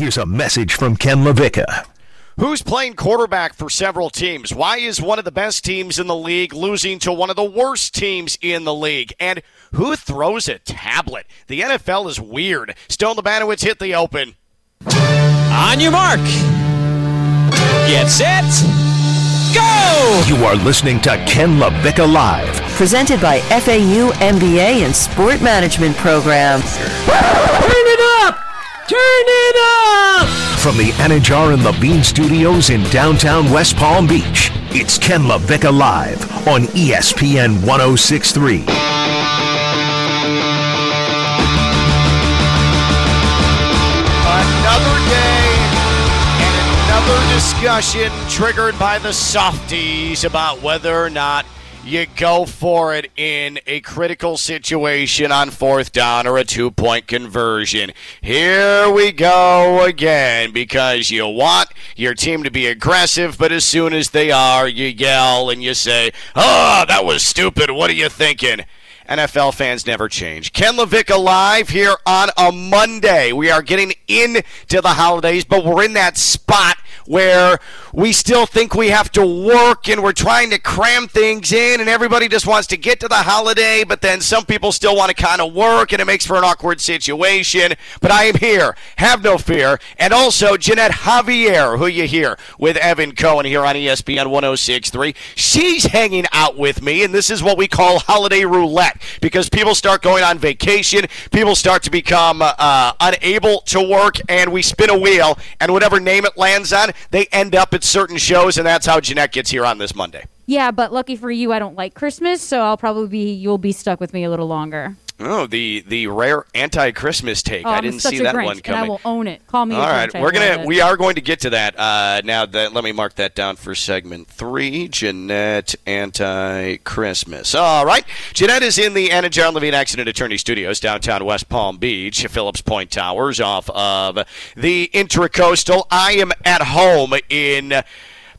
Here's a message from Ken LaVicka. Who's playing quarterback for several teams? Why is one of the best teams in the league losing to one of the worst teams in the league? And who throws a tablet? The NFL is weird. Stone Labanowitz hit the open. On your mark. Get set. Go! You are listening to Ken LaVicka Live. Presented by FAU MBA and Sport Management Program. Turn it up! Turn it up! From the Anidjar and Levine Studios in downtown West Palm Beach, it's Ken LaVicka Live on ESPN 1063. Another day and another discussion triggered by the softies about whether or not you go for it in a critical situation on fourth down or a two point conversion. Here we go again because you want your team to be aggressive, but as soon as they are, you yell and you say, Oh, that was stupid. What are you thinking? NFL fans never change. Ken LaVicka live here on a Monday. We are getting into the holidays, but we're in that spot where we still think we have to work and we're trying to cram things in and everybody just wants to get to the holiday, but then some people still want to kind of work and it makes for an awkward situation. But I am here. Have no fear. And also Jeanette Javier, who you hear with Evan Cohen here on ESPN 1063. She's hanging out with me, and this is what we call holiday roulette because people start going on vacation, people start to become uh, unable to work, and we spin a wheel, and whatever name it lands on, they end up at certain shows, and that's how Jeanette gets here on this Monday. Yeah, but lucky for you, I don't like Christmas, so I'll probably be you'll be stuck with me a little longer. Oh, the the rare anti-Christmas take. Oh, I didn't see that Grinch, one coming. I will own it. Call me. All right, Grinch, we're gonna we are going to get to that. Uh, now that let me mark that down for segment three. Jeanette anti Christmas. All right, Jeanette is in the Anidjar Levine Accident Attorney Studios downtown West Palm Beach, Phillips Point Towers, off of the Intracoastal. I am at home in.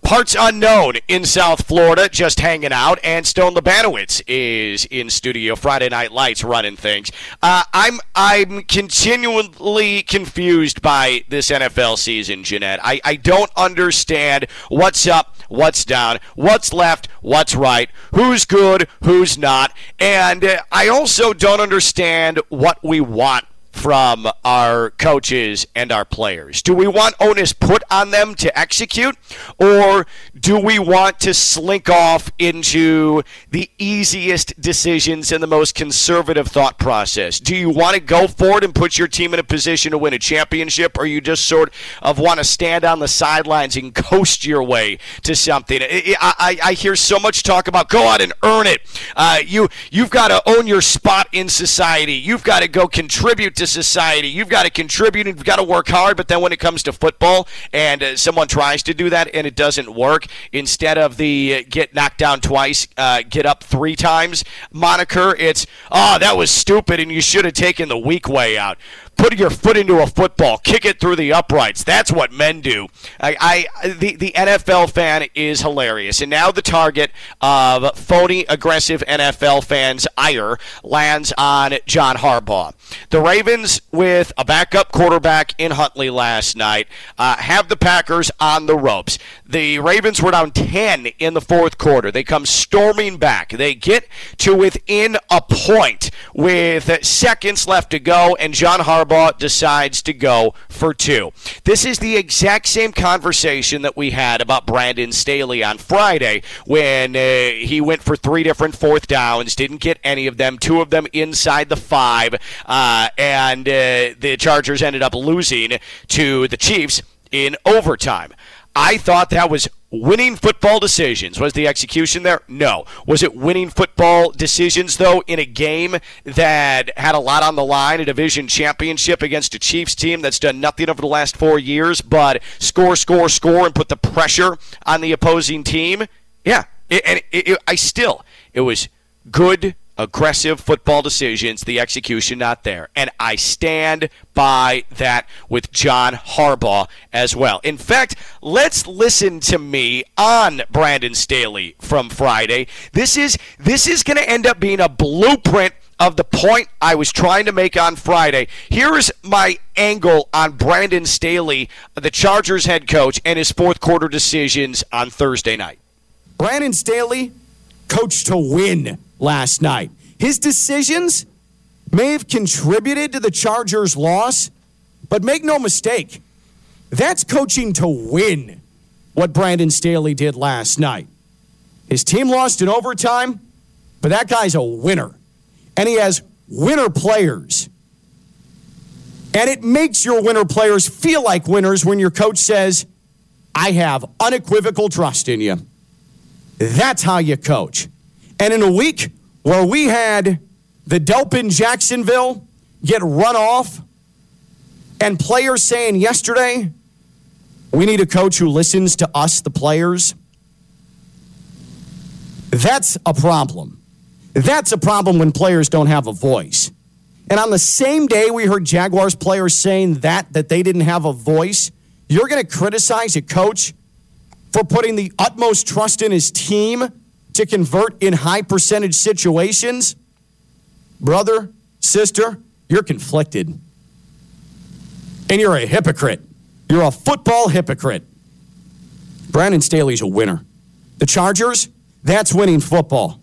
Parts unknown in South Florida, just hanging out, and Stone Labanowitz is in studio. Friday Night Lights running things. Uh, I'm I'm continually confused by this NFL season, Jeanette. I, I don't understand what's up, what's down, what's left, what's right, who's good, who's not, and uh, I also don't understand what we want from our coaches and our players? Do we want onus put on them to execute, or do we want to slink off into the easiest decisions and the most conservative thought process? Do you want to go forward and put your team in a position to win a championship, or you just sort of want to stand on the sidelines and coast your way to something? I, I, I hear so much talk about go out and earn it. Uh, you you've got to own your spot in society. You've got to go contribute to society. You've got to contribute you've got to work hard. But then when it comes to football and uh, someone tries to do that and it doesn't work, instead of the uh, get knocked down twice, uh, get up three times moniker, it's, oh, that was stupid and you should have taken the weak way out. Put your foot into a football, kick it through the uprights. That's what men do. I, I the, the NFL fan is hilarious. And now the target of phony, aggressive NFL fans' ire lands on John Harbaugh. The Ravens, with a backup quarterback in Huntley last night, uh, have the Packers on the ropes. The Ravens were down 10 in the fourth quarter. They come storming back. They get to within a point with seconds left to go, and John Harbaugh decides to go for two. This is the exact same conversation that we had about Brandon Staley on Friday when uh, he went for three different fourth downs, didn't get any of them, two of them inside the five, uh, and uh, the Chargers ended up losing to the Chiefs in overtime. I thought that was winning football decisions. Was the execution there? No. Was it winning football decisions, though, in a game that had a lot on the line, a division championship against a Chiefs team that's done nothing over the last four years but score, score, score, and put the pressure on the opposing team? Yeah. It, and it, it, I still, it was good aggressive football decisions, the execution not there. And I stand by that with John Harbaugh as well. In fact, let's listen to me on Brandon Staley from Friday. This is this is going to end up being a blueprint of the point I was trying to make on Friday. Here's my angle on Brandon Staley, the Chargers head coach, and his fourth quarter decisions on Thursday night. Brandon Staley coach to win last night. His decisions may have contributed to the Chargers' loss, but make no mistake, that's coaching to win what Brandon Staley did last night. His team lost in overtime, but that guy's a winner and he has winner players. And it makes your winner players feel like winners when your coach says, I have unequivocal trust in you. That's how you coach. And in a week where we had the dope in Jacksonville get run off, and players saying yesterday, we need a coach who listens to us, the players, that's a problem. That's a problem when players don't have a voice. And on the same day we heard Jaguars players saying that, that they didn't have a voice, you're going to criticize a coach for putting the utmost trust in his team to convert in high percentage situations? Brother, sister, you're conflicted. And you're a hypocrite. You're a football hypocrite. Brandon Staley's a winner. The Chargers, that's winning football.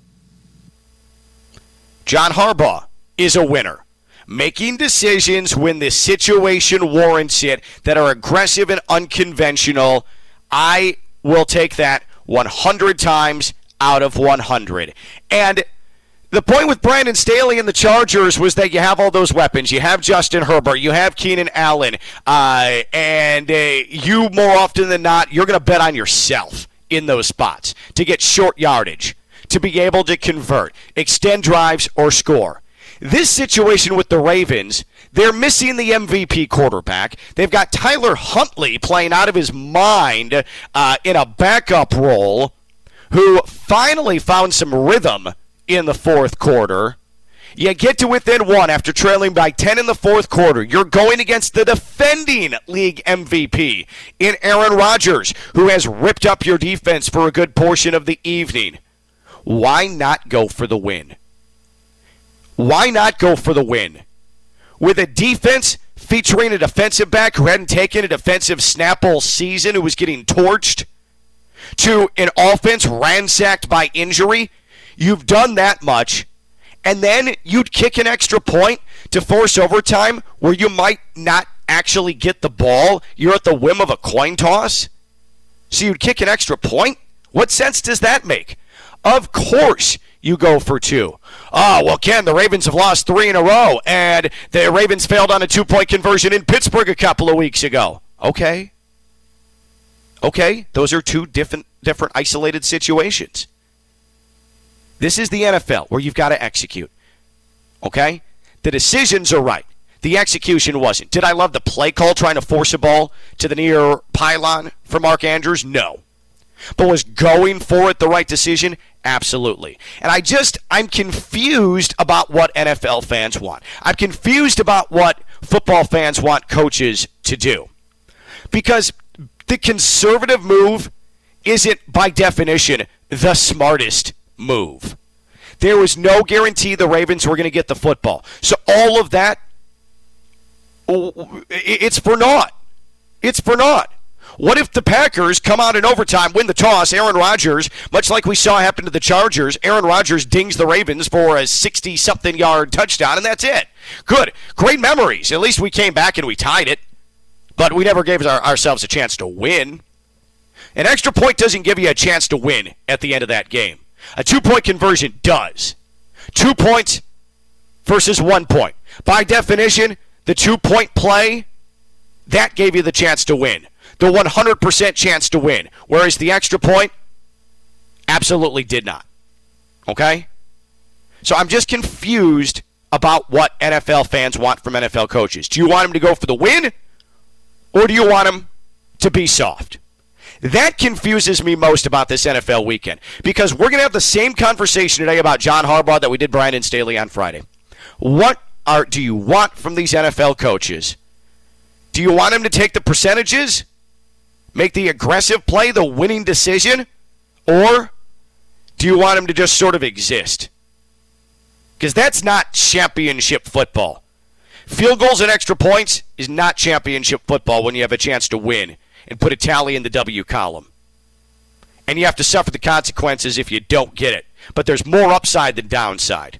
John Harbaugh is a winner. Making decisions when the situation warrants it that are aggressive and unconventional. I will take that 100 times out of 100. And the point with Brandon Staley and the Chargers was that you have all those weapons. You have Justin Herbert, you have Keenan Allen, uh, and uh, you more often than not, you're going to bet on yourself in those spots to get short yardage to be able to convert, extend drives, or score. This situation with the Ravens, they're missing the MVP quarterback. They've got Tyler Huntley playing out of his mind uh, in a backup role, who finally found some rhythm in the fourth quarter. You get to within one after trailing by 10 in the fourth quarter. You're going against the defending league MVP in Aaron Rodgers, who has ripped up your defense for a good portion of the evening. Why not go for the win? Why not go for the win? With a defense featuring a defensive back who hadn't taken a defensive snap all season, who was getting torched, to an offense ransacked by injury, you've done that much, and then you'd kick an extra point to force overtime where you might not actually get the ball. You're at the whim of a coin toss. So you'd kick an extra point? What sense does that make? Of course you go for two. Oh, well, Ken, the Ravens have lost three in a row, and the Ravens failed on a two point conversion in Pittsburgh a couple of weeks ago. Okay. Okay, those are two different, different isolated situations. This is the NFL where you've got to execute. Okay? The decisions are right. The execution wasn't. Did I love the play call trying to force a ball to the near pylon for Mark Andrews? No. But was going for it the right decision? Absolutely. And I just, I'm confused about what NFL fans want. I'm confused about what football fans want coaches to do. Because the conservative move isn't, by definition, the smartest move. There was no guarantee the Ravens were going to get the football. So all of that, it's for naught. It's for naught. What if the Packers come out in overtime, win the toss? Aaron Rodgers, much like we saw happen to the Chargers, Aaron Rodgers dings the Ravens for a 60 something yard touchdown, and that's it. Good. Great memories. At least we came back and we tied it, but we never gave our, ourselves a chance to win. An extra point doesn't give you a chance to win at the end of that game. A two point conversion does. Two points versus one point. By definition, the two point play, that gave you the chance to win the 100% chance to win. Whereas the extra point absolutely did not. Okay? So I'm just confused about what NFL fans want from NFL coaches. Do you want them to go for the win or do you want them to be soft? That confuses me most about this NFL weekend because we're going to have the same conversation today about John Harbaugh that we did Brandon Staley on Friday. What are do you want from these NFL coaches? Do you want them to take the percentages make the aggressive play the winning decision? Or do you want him to just sort of exist? because that's not championship football. Field goals and extra points is not championship football when you have a chance to win and put a tally in the W column. And you have to suffer the consequences if you don't get it. But there's more upside than downside.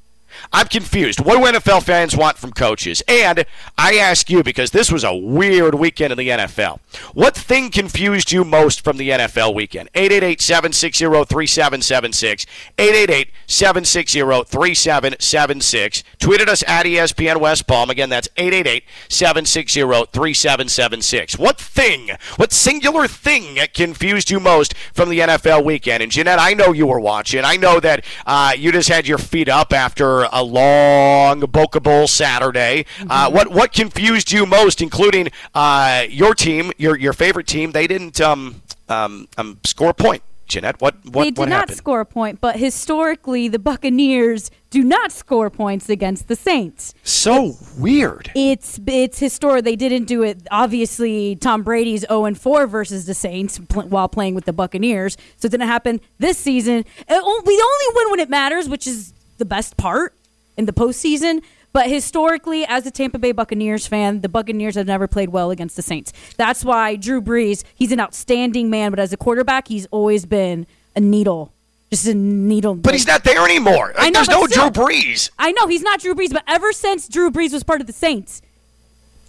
I'm confused. What do NFL fans want from coaches? And I ask you because this was a weird weekend in the NFL. What thing confused you most from the NFL weekend? 888-760-3776. 888-760-3776. Tweeted us at ESPN West Palm. Again, that's 888-760-3776. What thing, what singular thing confused you most from the NFL weekend? And Jeanette, I know you were watching. I know that uh, you just had your feet up after a long Boca Bowl Saturday. Uh, what what confused you most, including uh, your team, your your favorite team? They didn't um, um, um, score a point. Jeanette, what what they did what not score a point, but historically, the Buccaneers do not score points against the Saints. So weird. It's it's historic. They didn't do it. Obviously, Tom Brady's 0 and 4 versus the Saints pl- while playing with the Buccaneers, so it didn't happen this season. It, we only win when it matters, which is the best part in the postseason. But historically, as a Tampa Bay Buccaneers fan, the Buccaneers have never played well against the Saints. That's why Drew Brees, he's an outstanding man, but as a quarterback, he's always been a needle. Just a needle. But he's not there anymore. I know, There's no still. Drew Brees. I know he's not Drew Brees, but ever since Drew Brees was part of the Saints,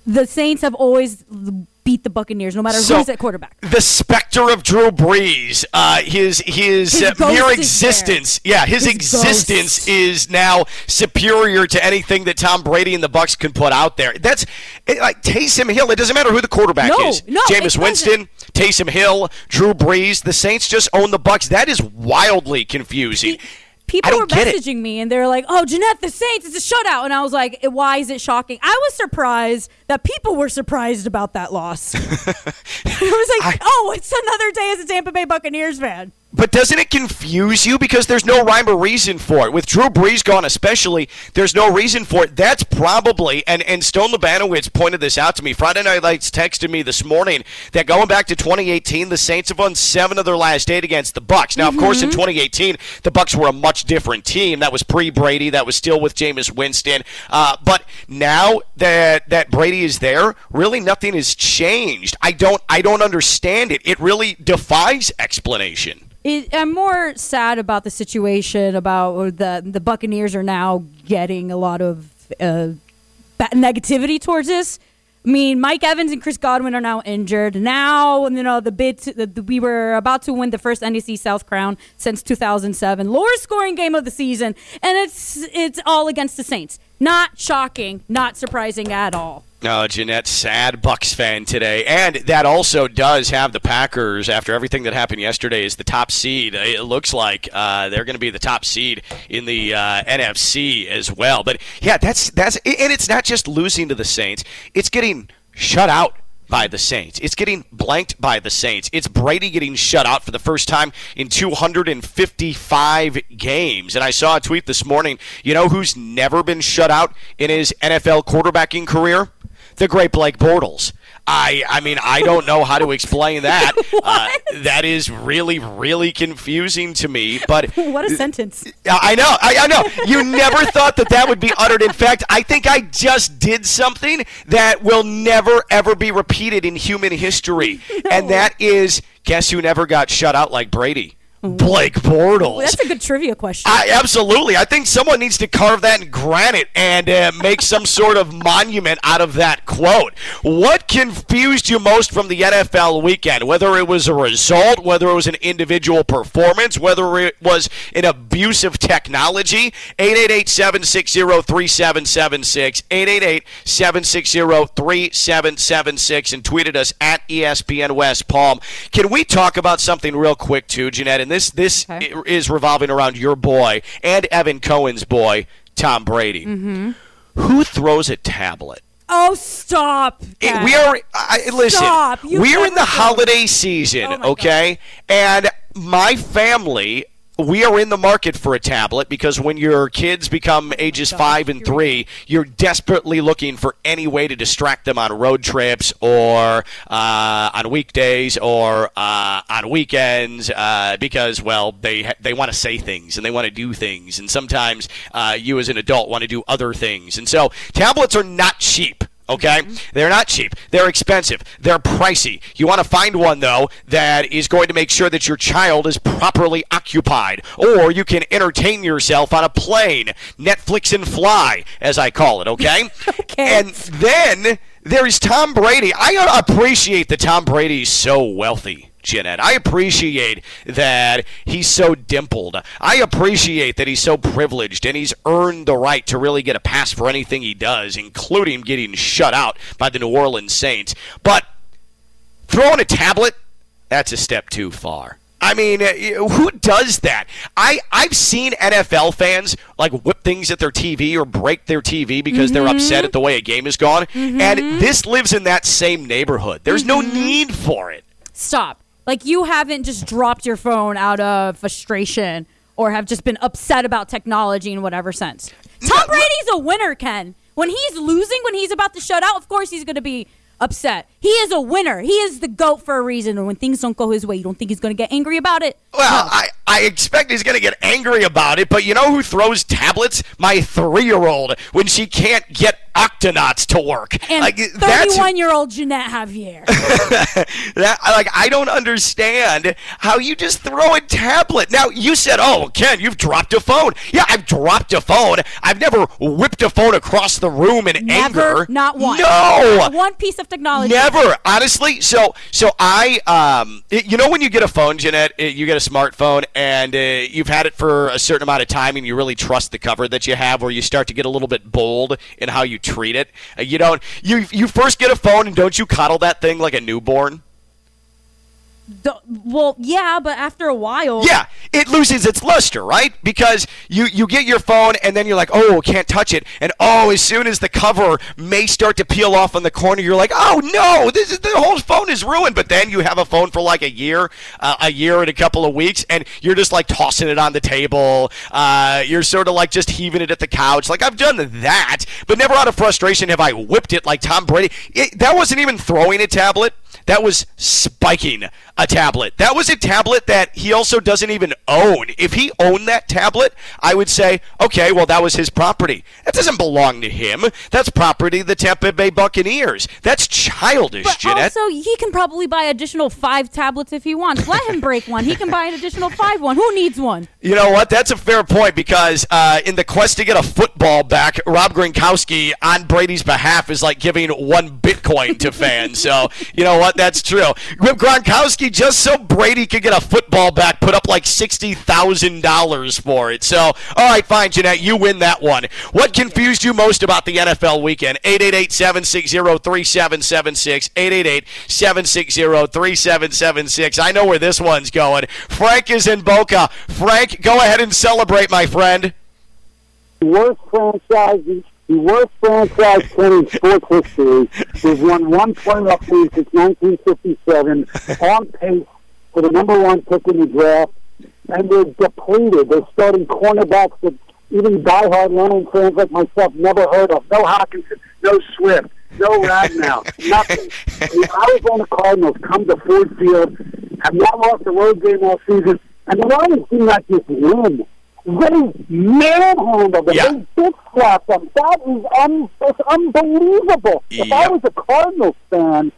the Saints have always beat the Buccaneers, no matter So- who's at quarterback. The specter of Drew Brees, uh, his his, His uh, mere is existence, yeah, his, His existence ghost. is now superior to anything that Tom Brady and the Bucks can put out there. That's it, like Taysom Hill. It doesn't matter who the quarterback No, is. no, Jameis Winston, Taysom Hill, Drew Brees. The Saints just own the Bucks. That is wildly confusing. I People were messaging me and they're like, "Oh, Jeanette, the Saints, it's a shutout," and I was like, "Why is it shocking?" I was surprised that people were surprised about that loss. I was like, "Oh, it's another day as a Tampa Bay Buccaneers fan." But doesn't it confuse you because there's no rhyme or reason for it? With Drew Brees gone, especially, there's no reason for it. That's probably and and Stone Labanowitz pointed this out to me. Friday Night Lights texted me this morning that going back to 2018, the Saints have won seven of their last eight against the Bucks. Now, of course, in 2018, the Bucks were a much different team. That was pre Brady. That was still with Jameis Winston. Uh, but now that that Brady is there, really nothing has changed. I don't I don't understand it. It really defies explanation. It, I'm more sad about the situation about the the Buccaneers are now getting a lot of uh, negativity towards this. I mean, Mike Evans and Chris Godwin are now injured. Now, you know, the bid the, we were about to win the first NFC South crown since 2007, lowest scoring game of the season, and it's it's all against the Saints. Not shocking, not surprising at all. No, Jeanette, sad Bucks fan today, and that also does have the Packers after everything that happened yesterday is the top seed. It looks like uh, they're going to be the top seed in the uh, NFC as well. But yeah, that's that's and it's not just losing to the Saints; it's getting shut out by the Saints. It's getting blanked by the Saints. It's Brady getting shut out for the first time in 255 games. And I saw a tweet this morning. You know who's never been shut out in his NFL quarterbacking career? The great Blake Bortles. I, I mean, I don't know how to explain that. uh, that is really, really confusing to me. But What a sentence. I know, I, I know. You never thought that that would be uttered. In fact, I think I just did something that will never, ever be repeated in human history. And that is guess who never got shut out like Brady? Blake Bortles. That's a good trivia question. I, absolutely. I think someone needs to carve that in granite and uh, make some sort of monument out of that quote. What confused you most from the NFL weekend? Whether it was a result, whether it was an individual performance, whether it was an abuse of technology? 888-760-3776, 888-760-3776, and tweeted us at ESPN West Palm. Can we talk about something real quick too, Jeanette? And this this Okay. is revolving around your boy and Evan Cohen's boy, Tom Brady. Mm-hmm. Who throws a tablet? oh, stop. It- we are. I, listen, Stop. We're in the holiday season, Oh okay? And my family we are in the market for a tablet because when your kids become ages five and three, you're desperately looking for any way to distract them on road trips or uh, on weekdays or uh, on weekends uh, because, well, they they want to say things and they want to do things, and sometimes uh, you as an adult want to do other things, and so tablets are not cheap. Okay? Mm-hmm. They're not cheap. They're expensive. They're pricey. You want to find one, though, that is going to make sure that your child is properly occupied. Or you can entertain yourself on a plane. Netflix and fly, as I call it, okay? Okay. And then there is Tom Brady. I appreciate that Tom Brady is so wealthy. Jeanette. I appreciate that he's so dimpled. I appreciate that he's so privileged and he's earned the right to really get a pass for anything he does, including getting shut out by the New Orleans Saints. But throwing a tablet, that's a step too far. I mean, uh, who does that? I I've seen NFL fans like whip things at their TV or break their TV because they're upset at the way a game has gone, and mm-hmm. this lives in that same neighborhood. There's no mm-hmm. need for it. Stop. Like you haven't just dropped your phone out of frustration or have just been upset about technology in whatever sense. Tom Brady's a winner, Ken. When he's losing, when he's about to shut out, of course he's going to be upset. He is a winner. He is the GOAT for a reason. And when things don't go his way, you don't think he's going to get angry about it? Well, I, I expect he's going to get angry about it, but you know who throws tablets? My three year old when she can't get Octonauts to work. And like, that's 31 year old Jeanette Javier. that like I don't understand how you just throw a tablet. Now you said, "Oh, Ken, you've dropped a phone." Yeah, I've dropped a phone. I've never whipped a phone across the room in Never, anger. not one. No, Not one piece of Never, honestly. So, so I, um, you know, when you get a phone, Jeanette, you get a smartphone, and uh, you've had it for a certain amount of time, and you really trust the cover that you have, or you start to get a little bit bold in how you treat it. Uh, you don't. You you first get a phone, and don't you coddle that thing like a newborn? Well, yeah, but after a while. Yeah, it loses its luster, right? Because you you get your phone and then you're like, oh, can't touch it, and oh, as soon as the cover may start to peel off on the corner, you're like, oh no, this is the whole phone is ruined. But then you have a phone for like a year, uh, a year and a couple of weeks, and you're just like tossing it on the table. Uh, you're sort of like just heaving it at the couch. Like I've done that, but never out of frustration have I whipped it like Tom Brady. It, that wasn't even throwing a tablet. That was spiking a tablet. That was a tablet that he also doesn't even own. If he owned that tablet, I would say, okay, well, that was his property. That doesn't belong to him. That's property of the Tampa Bay Buccaneers. That's childish, But Jeanette. also, he can probably buy additional five tablets if he wants. Let him break one. He can buy an additional five one. Who needs one? You know what? That's a fair point because uh, in the quest to get a football back, Rob Gronkowski on Brady's behalf is like giving one Bitcoin to fans. so you know what? That's true. Gronkowski just so Brady could get a football back, put up like sixty thousand dollars for it. So all right, fine, Jeanette, you win that one. What confused you most about the NFL weekend? 888-760-3776. 888-760-3776. I know where this one's going. Frank is in Boca. Frank, go ahead and celebrate, my friend. worst franchise, the worst franchise in sports history. We've won one playoff game since 1957, on pace for the number one pick in the draft, and they're depleted. They're starting cornerbacks that even diehard Lion fans like myself never heard of. No Hockenson, no Swift, no Ragnow, nothing. The Arizona Cardinals come to Ford Field, have not lost a road game all season, and the Lions do not just win. They manhandled them. Yeah. They bitch slapped them. That is un- that's unbelievable. If I was a Cardinals fan,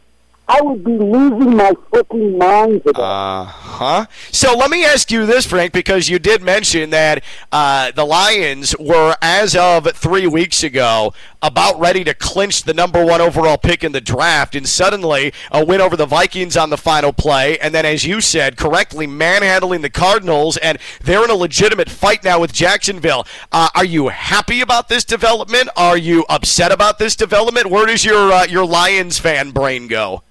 I would be losing my freaking mind today. Uh huh. So let me ask you this, Frank, because you did mention that uh, the Lions were, as of three weeks ago, about ready to clinch the number one overall pick in the draft, and suddenly a win over the Vikings on the final play, and then, as you said correctly, manhandling the Cardinals, and they're in a legitimate fight now with Jacksonville. Uh, are you happy about this development? Are you upset about this development? Where does your uh, your Lions fan brain go?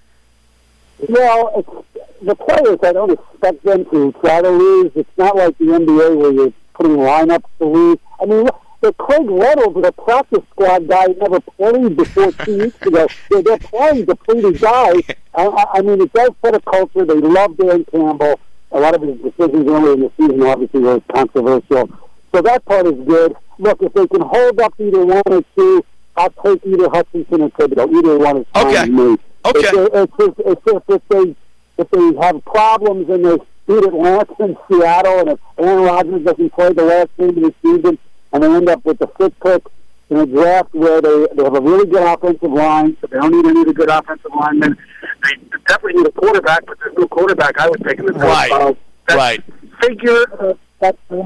Well, it's, the players, I don't expect them to try to lose. It's not like the NBA where you're putting lineups to lose. I mean, the Craig Reynolds, the practice squad guy, never played before two weeks ago. They're, they're playing depleted guys. I, I- I mean, it does set a culture. They love Dan Campbell. a lot of his decisions early in the season obviously were controversial. So that part is good. Look, if they can hold up either one or two, I'll take either Hutchinson or Thibodeaux. Either one is fine Okay. with me. Okay. It's just, it's just if they if they have problems and they beat Atlanta and Seattle, and if Aaron Rodgers doesn't play the last game of the season, and they end up with the fifth pick in a draft where they they have a really good offensive line, so they don't need any of the good offensive linemen. They definitely need a quarterback, but there's no quarterback I would take in the top Right. That's Right. Figure uh, that's the.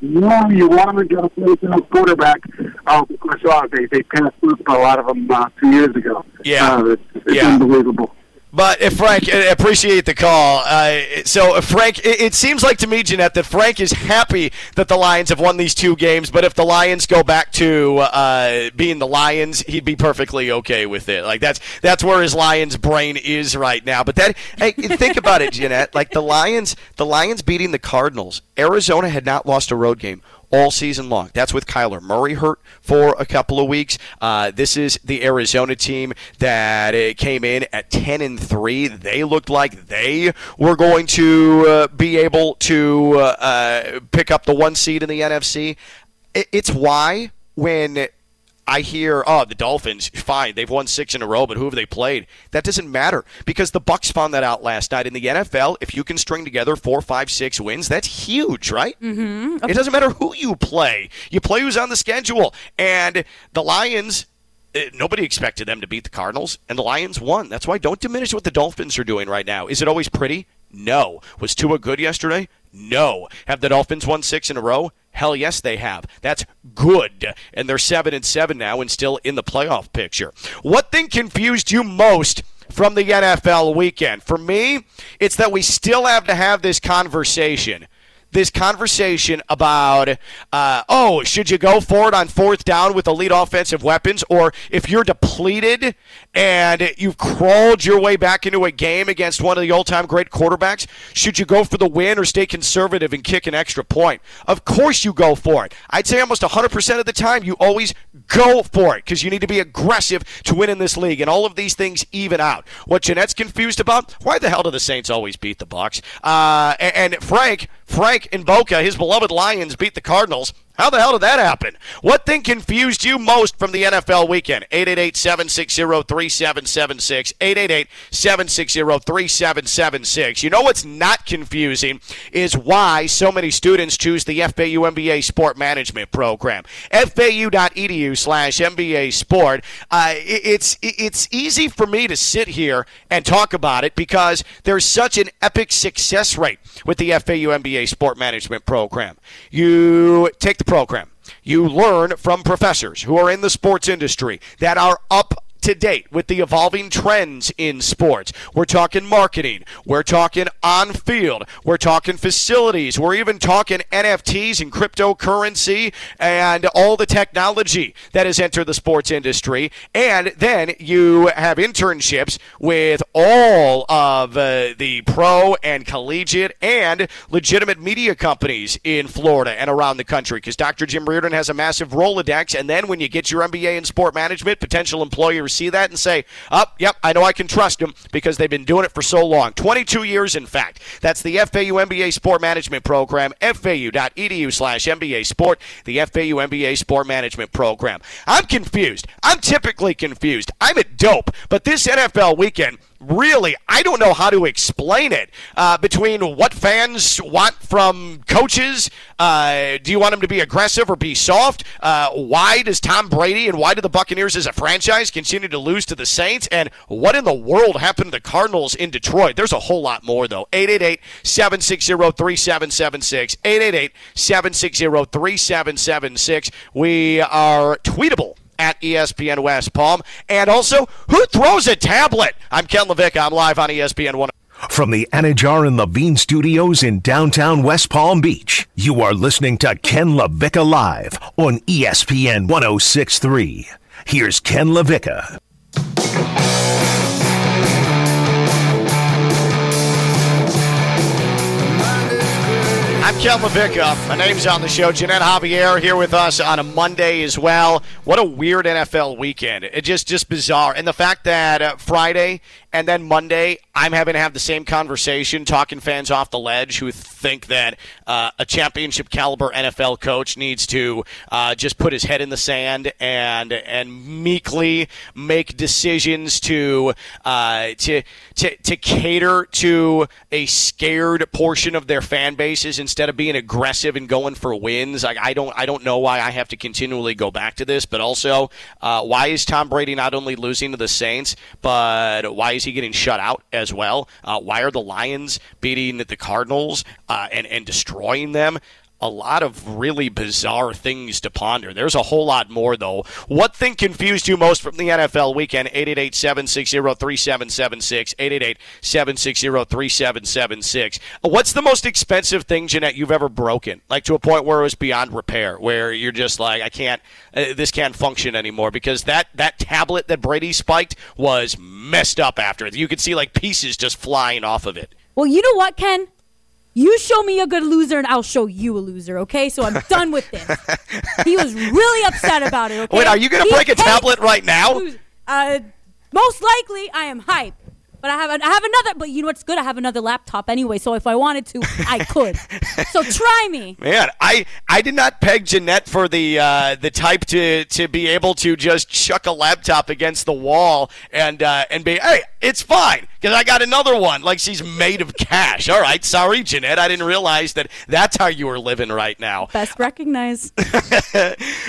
You know you want to go play for no quarterback. Um, I saw they they passed up a lot of them uh, two years ago. Yeah. uh, it's, it's Yeah. unbelievable. But if Frank, I appreciate the call. Uh, so, Frank, it, it seems like to me, Jeanette, that Frank is happy that the Lions have won these two games. But if the Lions go back to uh, being the Lions, he'd be perfectly okay with it. Like that's that's where his Lions brain is right now. But that, hey, think about it, Jeanette. Like the Lions, the Lions beating the Cardinals. Arizona had not lost a road game all season long. That's with Kyler Murray hurt for a couple of weeks. Uh, this is the Arizona team that came in at 10 and 3. They looked like they were going to uh, be able to uh, uh, pick up the one seed in the NFC. It's why when I hear, oh, the Dolphins, fine, they've won six in a row, but who have they played? That doesn't matter because the Bucks found that out last night. In the NFL, if you can string together four, five, six wins, that's huge, right? Mm-hmm. It doesn't matter who you play. You play who's on the schedule. And the Lions, eh, nobody expected them to beat the Cardinals, and the Lions won. That's why don't diminish what the Dolphins are doing right now. Is it always pretty? No. Was Tua good yesterday? No. Have the Dolphins won six in a row? Hell yes, they have. That's good, and they're seven and seven now, and still in the playoff picture. What thing confused you most? From the NFL weekend. For me, it's that we still have to have this conversation this conversation about, uh, oh, should you go for it on fourth down with elite offensive weapons? Or if you're depleted and you've crawled your way back into a game against one of the all time great quarterbacks, should you go for the win or stay conservative and kick an extra point? Of course you go for it. I'd say almost 100% of the time you always go for it because you need to be aggressive to win in this league. And all of these things even out. What Jeanette's confused about, why the hell do the Saints always beat the Bucks? Uh, and, and Frank, Frank in Boca, his beloved Lions beat the Cardinals. How the hell did that happen? What thing confused you most from the NFL weekend? 888-760-3776. 888-760-3776. You know what's not confusing is why so many students choose the FAU MBA Sport Management Program. FAU.edu slash MBA Sport. Uh, it's, it's easy for me to sit here and talk about it because there's such an epic success rate with the FAU MBA Sport Management Program. You take the program. You learn from professors who are in the sports industry that are up to date with the evolving trends in sports. We're talking marketing. We're talking on field. We're talking facilities. We're even talking NFTs and cryptocurrency and all the technology that has entered the sports industry. And then you have internships with all of uh, the pro and collegiate and legitimate media companies in Florida and around the country because Dr. Jim Riordan has a massive Rolodex. And then when you get your MBA in sport management, potential employers see that and say, oh, yep, I know I can trust them because they've been doing it for so long. 22 years, in fact. That's the FAU MBA Sport Management Program, fau.edu slash MBA Sport, the FAU MBA Sport Management Program. I'm confused. I'm typically confused. I'm at dope. But this NFL weekend, really, I don't know how to explain it. Uh, between what fans want from coaches, uh, do you want them to be aggressive or be soft? Uh, why does Tom Brady and why do the Buccaneers as a franchise continue to lose to the Saints? And what in the world happened to the Cardinals in Detroit? There's a whole lot more, though. 888 760 3776. 888 760 3776. We are tweetable at ESPN West Palm. And also, who throws a tablet? I'm Ken Levick. I'm live on ESPN 1. From the Anidjar and Levine studios in downtown West Palm Beach, you are listening to Ken LaVicka Live on ESPN 1063. Here's Ken LaVicka. I'm Ken LaVicka. My name's on the show. Jeanette Javier here with us on a Monday as well. What a weird NFL weekend. It just just bizarre. And the fact that uh, Friday and then Monday I'm having to have the same conversation, talking fans off the ledge who think that uh, a championship caliber NFL coach needs to uh, just put his head in the sand and and meekly make decisions to uh, to, to to cater to a scared portion of their fan bases instead of being aggressive and going for wins. Like I don't I don't know why I have to continually go back to this, but also uh, why is Tom Brady not only losing to the Saints, but why is he getting shut out as well? Uh, why are the Lions beating the Cardinals uh, and and destroying them? A lot of really bizarre things to ponder. There's a whole lot more, though. What thing confused you most from the NFL weekend? 888 760 3776. 888 760 3776. What's the most expensive thing, Jeanette, you've ever broken? Like to a point where it was beyond repair, where you're just like, I can't, uh, this can't function anymore because that, that tablet that Brady spiked was messed up after. You could see like pieces just flying off of it. Well, you know what, Ken? You show me a good loser, and I'll show you a loser. Okay, so I'm done with this. he was really upset about it. Okay? Wait, are you going to break a tablet right now? Uh, most likely, I am hype. But I have I have another. But you know what's good? I have another laptop anyway. So if I wanted to, I could. so try me. Man, I I did not peg Jeanette for the uh, the type to to be able to just chuck a laptop against the wall and uh, and be hey, it's fine because I got another one. Like she's made of cash. All right, sorry, Jeanette. I didn't realize that that's how you were living right now. Best recognize.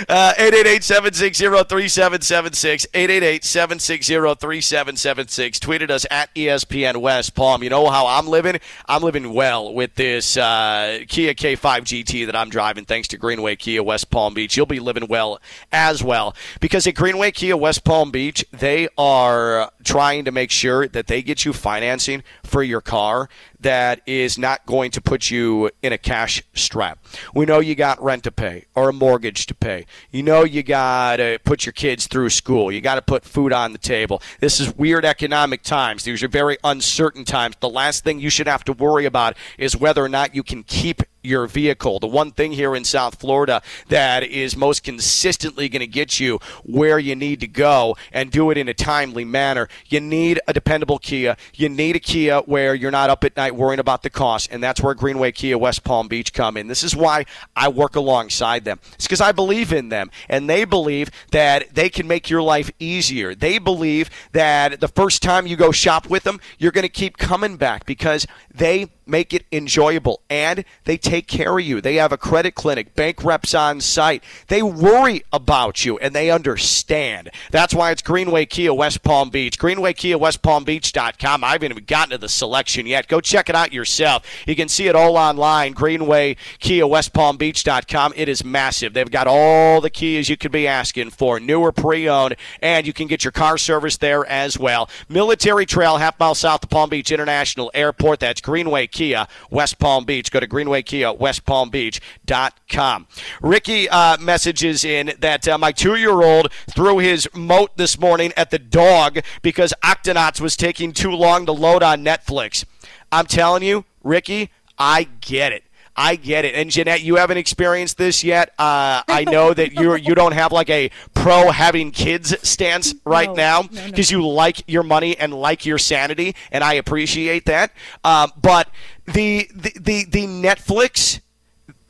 Uh, 888 760 3776. 888 760 3776. Tweeted us at ESPN West Palm. You know how I'm living? I'm living well with this uh, Kia K5 GT that I'm driving thanks to Greenway Kia West Palm Beach. You'll be living well as well because at Greenway Kia West Palm Beach, they are trying to make sure that they get you financing for your car that is not going to put you in a cash strap. We know you got rent to pay or a mortgage to pay. You know you got to put your kids through school. You got to put food on the table. This is weird economic times. These are very uncertain times. The last thing you should have to worry about is whether or not you can keep your vehicle. The one thing here in South Florida that is most consistently going to get you where you need to go and do it in a timely manner, you need a dependable Kia. You need a Kia where you're not up at night worrying about the cost, and that's where Greenway Kia West Palm Beach come in. This is why I work alongside them. It's because I believe in them, and they believe that they can make your life easier. They believe that the first time you go shop with them, you're going to keep coming back because they make it enjoyable and they take care of you. They have a credit clinic, bank reps on site. They worry about you and they understand. That's why it's Greenway Kia West Palm Beach. Greenway Kia West Palm Beach.com. I haven't even gotten to the selection yet. Go check it out yourself. You can see it all online. Greenway Kia West Palm Beach.com. It is massive. They've got all the Kias you could be asking for, newer pre owned, and you can get your car service there as well. Military Trail, half mile south of Palm Beach International Airport. That's Greenway Kia West Palm Beach. Go to Greenway Kia West Palm Beach.com. Ricky uh, messages in that uh, my two year old threw his moat this morning at the dog because Octonauts was taking too long to load on Netflix. I'm telling you, Ricky, I get it. I get it. And Jeanette, you haven't experienced this yet. Uh, I know that you you don't have like a pro having kids stance right No, now no, no. because you like your money and like your sanity, and I appreciate that. Um, but the, the the the Netflix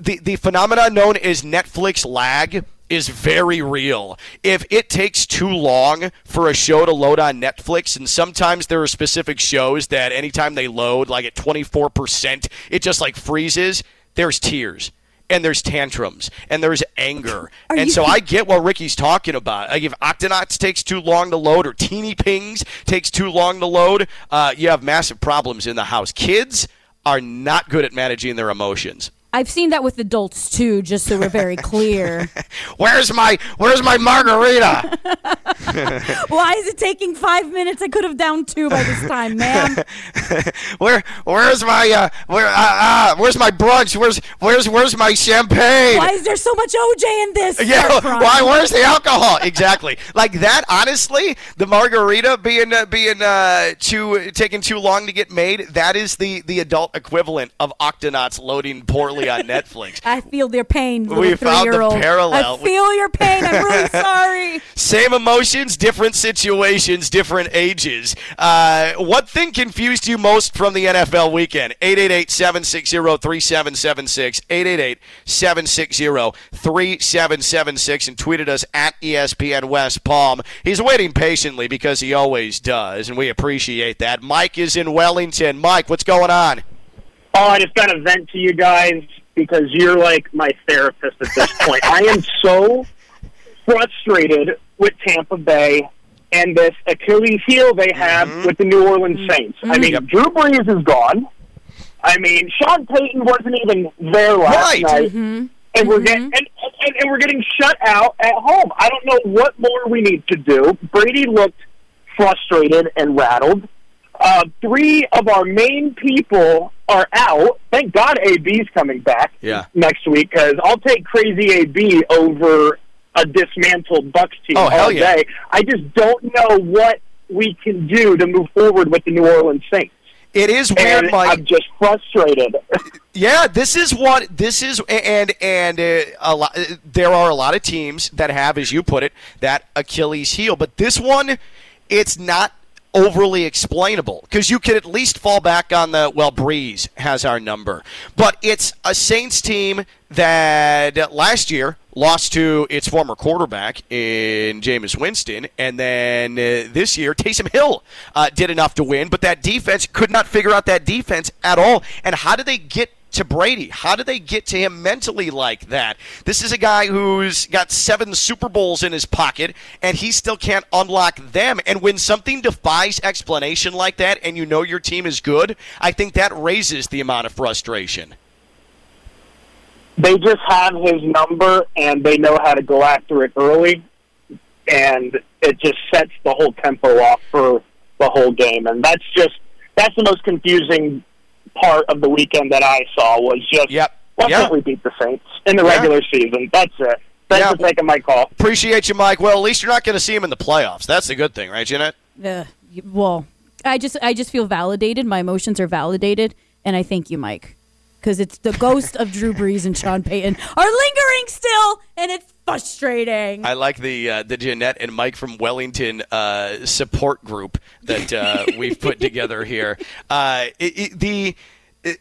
the the phenomenon known as Netflix lag is very real. If it takes too long for a show to load on Netflix, and sometimes there are specific shows that anytime they load, like at 24%, it just like freezes, there's tears. And there's tantrums and there's anger. Are and you- so I get what Ricky's talking about. Like if Octonauts takes too long to load or Teeny Pings takes too long to load, uh, you have massive problems in the house. Kids are not good at managing their emotions. I've seen that with adults too, just so we're very clear. Where's my Where's my margarita? Why is it taking five minutes? I could have downed two by this time, ma'am. Where Where's my uh, Where uh, uh, Where's my brunch? Where's Where's Where's my champagne? Why is there so much OJ in this? Yeah, why? Where's the alcohol? exactly, like that. Honestly, the margarita being uh, being uh, too taking too long to get made. That is the the adult equivalent of Octonauts loading poorly recently on Netflix. I feel their pain. We found the parallel. I feel your pain. I'm really sorry. Same emotions, different situations, different ages. Uh, what thing confused you most from the NFL weekend? 888-760-3776, 888-760-3776, and tweeted us at ESPN West Palm. He's waiting patiently because he always does, and we appreciate that. Mike is in Wellington. Mike, what's going on? Oh, I just got to vent to you guys because you're like my therapist at this point. I am so frustrated with Tampa Bay and this Achilles heel they have mm-hmm. with the New Orleans Saints. I mean, mm-hmm. Drew Brees is gone. I mean, Sean Payton wasn't even there last Right. night. Mm-hmm. And we're getting and, and, and we're getting shut out at home. I don't know what more we need to do. Brady looked frustrated and rattled. Uh, three of our main people are out. Thank God AB's coming back Yeah. next week because I'll take crazy AB over a dismantled Bucks team Oh, all yeah. day. I just don't know what we can do to move forward with the New Orleans Saints. It is weird, And Mike. I'm just frustrated. Yeah, this is what this is, and and uh, a lot. There are a lot of teams that have, as you put it, that Achilles heel, but this one, it's not overly explainable because you could at least fall back on the well. Brees has our number, but it's a Saints team that last year lost to its former quarterback in Jameis Winston, and then uh, this year Taysom Hill uh, did enough to win, but that defense could not figure out that defense at all. And how do they get to Brady? How do they get to him mentally like that? This is a guy who's got seven Super Bowls in his pocket, and he still can't unlock them. And when something defies explanation like that, and you know your team is good, I think that raises the amount of frustration. they just have his number and they know how to go after it early and it just sets the whole tempo off for the whole game and that's just that's the most confusing part of the weekend that I saw was just Yep. why Yeah. can't we beat the Saints in the Yeah. regular season? That's it. Thanks Yeah. for taking my call. Appreciate you, Mike. Well, at least you're not going to see him in the playoffs. That's the good thing, right, Jeanette? Uh, well, I just I just feel validated. My emotions are validated, and I thank you, Mike, because it's the ghost of Drew Brees and Sean Payton are lingering still, and it's frustrating. I like the uh, the Jeanette and Mike from Wellington uh, support group that uh, we've put together here. Uh, it, it, the it,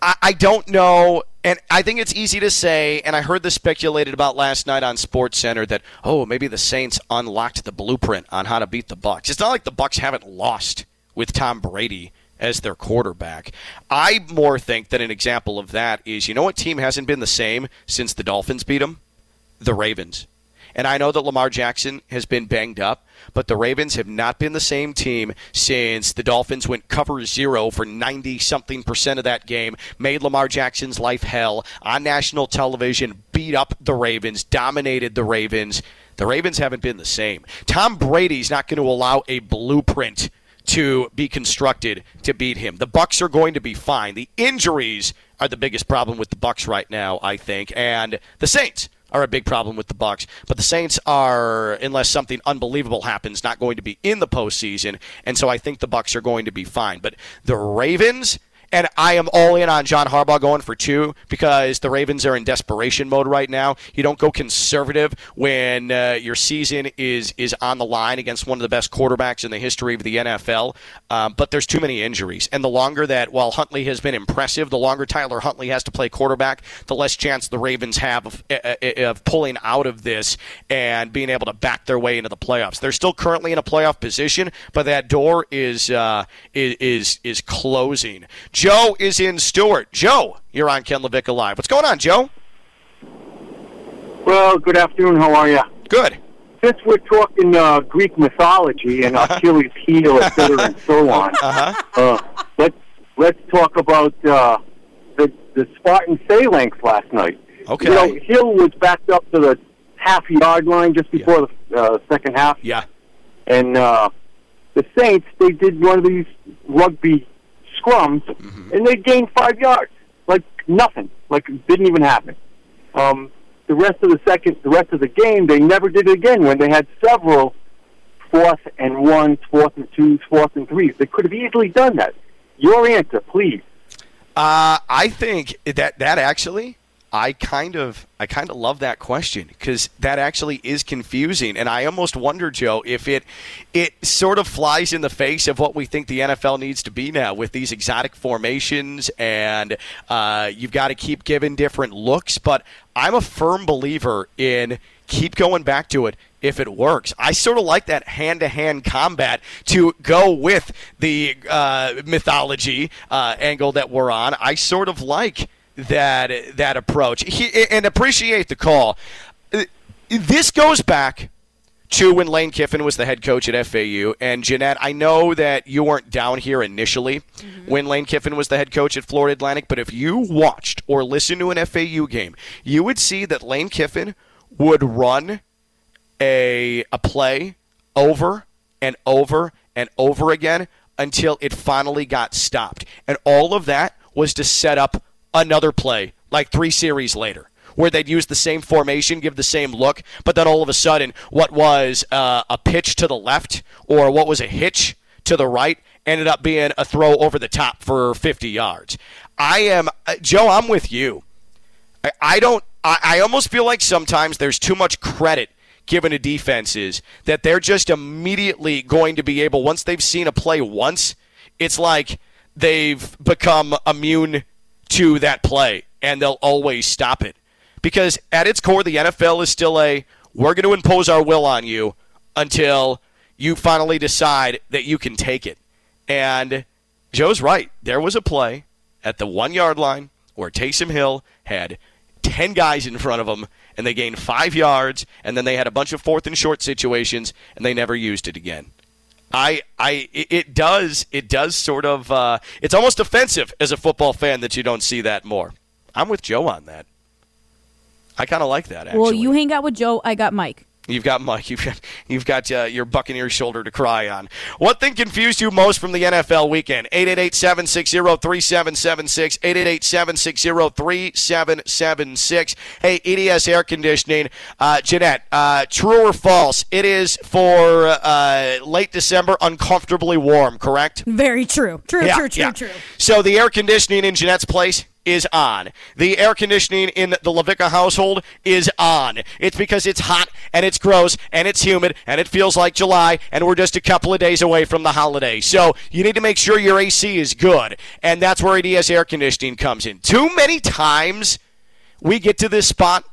I, I don't know, and I think it's easy to say. And I heard this speculated about last night on Sports Center that oh maybe the Saints unlocked the blueprint on how to beat the Bucks. It's not like the Bucks haven't lost with Tom Brady as their quarterback. I more think that an example of that is you know what team hasn't been the same since the Dolphins beat them? The Ravens. And I know that Lamar Jackson has been banged up, but the Ravens have not been the same team since the Dolphins went cover zero for 90 something percent of that game, made Lamar Jackson's life hell on national television, beat up the Ravens, dominated the Ravens. The Ravens haven't been the same. Tom Brady's not going to allow a blueprint to be constructed to beat him. The Bucks are going to be fine. The injuries are the biggest problem with the Bucks right now, I think, and the Saints are a big problem with the Bucks. But the Saints are, unless something unbelievable happens, not going to be in the postseason, and so I think the Bucks are going to be fine. But the Ravens. And I am all in on John Harbaugh going for two because the Ravens are in desperation mode right now. You don't go conservative when uh, your season is is on the line against one of the best quarterbacks in the history of the NFL. Um, but there's too many injuries, and the longer that while Huntley has been impressive, the longer Tyler Huntley has to play quarterback, the less chance the Ravens have of, uh, of pulling out of this and being able to back their way into the playoffs. They're still currently in a playoff position, but that door is uh, is is closing. Joe is in Stuart. Joe, you're on Ken LaVicka Live. What's going on, Joe? Well, good afternoon. How are you? Good. Since we're talking uh, Greek mythology and Achilles' heel, et cetera, and so on, Uh-huh. uh, let's let's talk about uh, the the Spartan phalanx last night. Okay. You know, Hill was backed up to the half yard line just before the uh, second half, Yeah. and uh, the Saints they did one of these rugby scrums, Mm-hmm. and they gained five yards, like nothing, like it didn't even happen. Um, the rest of the second, the rest of the game, they never did it again when they had several fourth and ones, fourth and twos, fourth and threes. They could have easily done that. Your answer, please. Uh, I think that that actually, I kind of, I kind of love that question because that actually is confusing, and I almost wonder, Joe, if it, it sort of flies in the face of what we think the NFL needs to be now with these exotic formations, and uh, you've got to keep giving different looks. But I'm a firm believer in keep going back to it if it works. I sort of like that hand to hand combat to go with the uh, mythology uh, angle that we're on. I sort of like that that approach he, and appreciate the call. This goes back to when Lane Kiffin was the head coach at FAU. And Jeanette, I know that you weren't down here initially mm-hmm. when Lane Kiffin was the head coach at Florida Atlantic, but if you watched or listened to an FAU game, you would see that Lane Kiffin would run a a play over and over and over again until it finally got stopped. And all of that was to set up another play like 3 series later where they'd use the same formation, give the same look, but then all of a sudden what was uh, a pitch to the left or what was a hitch to the right ended up being a throw over the top for 50 yards. I am uh, Joe, I'm with you. I, I don't I, I almost feel like sometimes there's too much credit given to defenses that they're just immediately going to be able, once they've seen a play once, it's like they've become immune to that play and they'll always stop it. Because at its core, the NFL is still a we're going to impose our will on you until you finally decide that you can take it. And Joe's right. There was a play at the one yard line where Taysom Hill had 10 guys in front of him and they gained five yards, and then they had a bunch of fourth and short situations, and they never used it again. I, I, it does, it does sort of, uh, it's almost offensive as a football fan that you don't see that more. I'm with Joe on that. I kind of like that. Actually. Well, you hang out with Joe. I got Mike. You've got Mike. You've got you've got uh, your Buccaneers shoulder to cry on. What thing confused you most from the NFL weekend? 888-760-3776. 888-760-3776. Hey, EDS Air Conditioning. Uh, Jeanette, uh, true or false? It is for uh, late December, uncomfortably warm. Correct? Very true. True. Yeah, true. True. yeah. True. So the air conditioning in Jeanette's place is on. The air conditioning in the LaVicka household is on. It's because it's hot and it's gross and it's humid and it feels like July and we're just a couple of days away from the holiday. So you need to make sure your AC is good. And that's where EDS air conditioning comes in. Too many times we get to this spot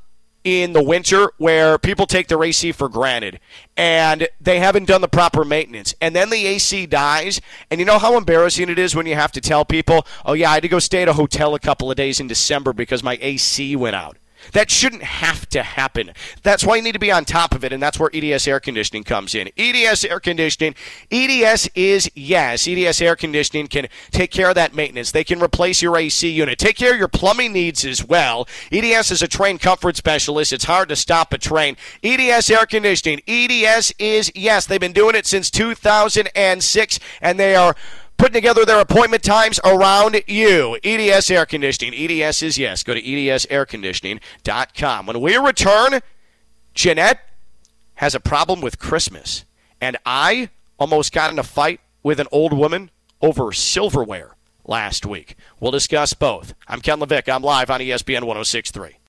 in the winter where people take their AC for granted and they haven't done the proper maintenance. And then the AC dies. And you know how embarrassing it is when you have to tell people, oh, yeah, I had to go stay at a hotel a couple of days in December because my AC went out. That shouldn't have to happen. That's why you need to be on top of it, and that's where EDS air conditioning comes in. EDS air conditioning, EDS is yes. EDS air conditioning can take care of that maintenance. They can replace your AC unit, take care of your plumbing needs as well. EDS is a Trane comfort specialist. It's hard to stop a Trane. EDS air conditioning, EDS is yes. They've been doing it since 2006, and they are putting together their appointment times around you. EDS Air Conditioning. EDS is yes. Go to edsairconditioning.com. When we return, Jeanette has a problem with Christmas. And I almost got in a fight with an old woman over silverware last week. We'll discuss both. I'm Ken LaVicka. I'm live on ESPN 1063.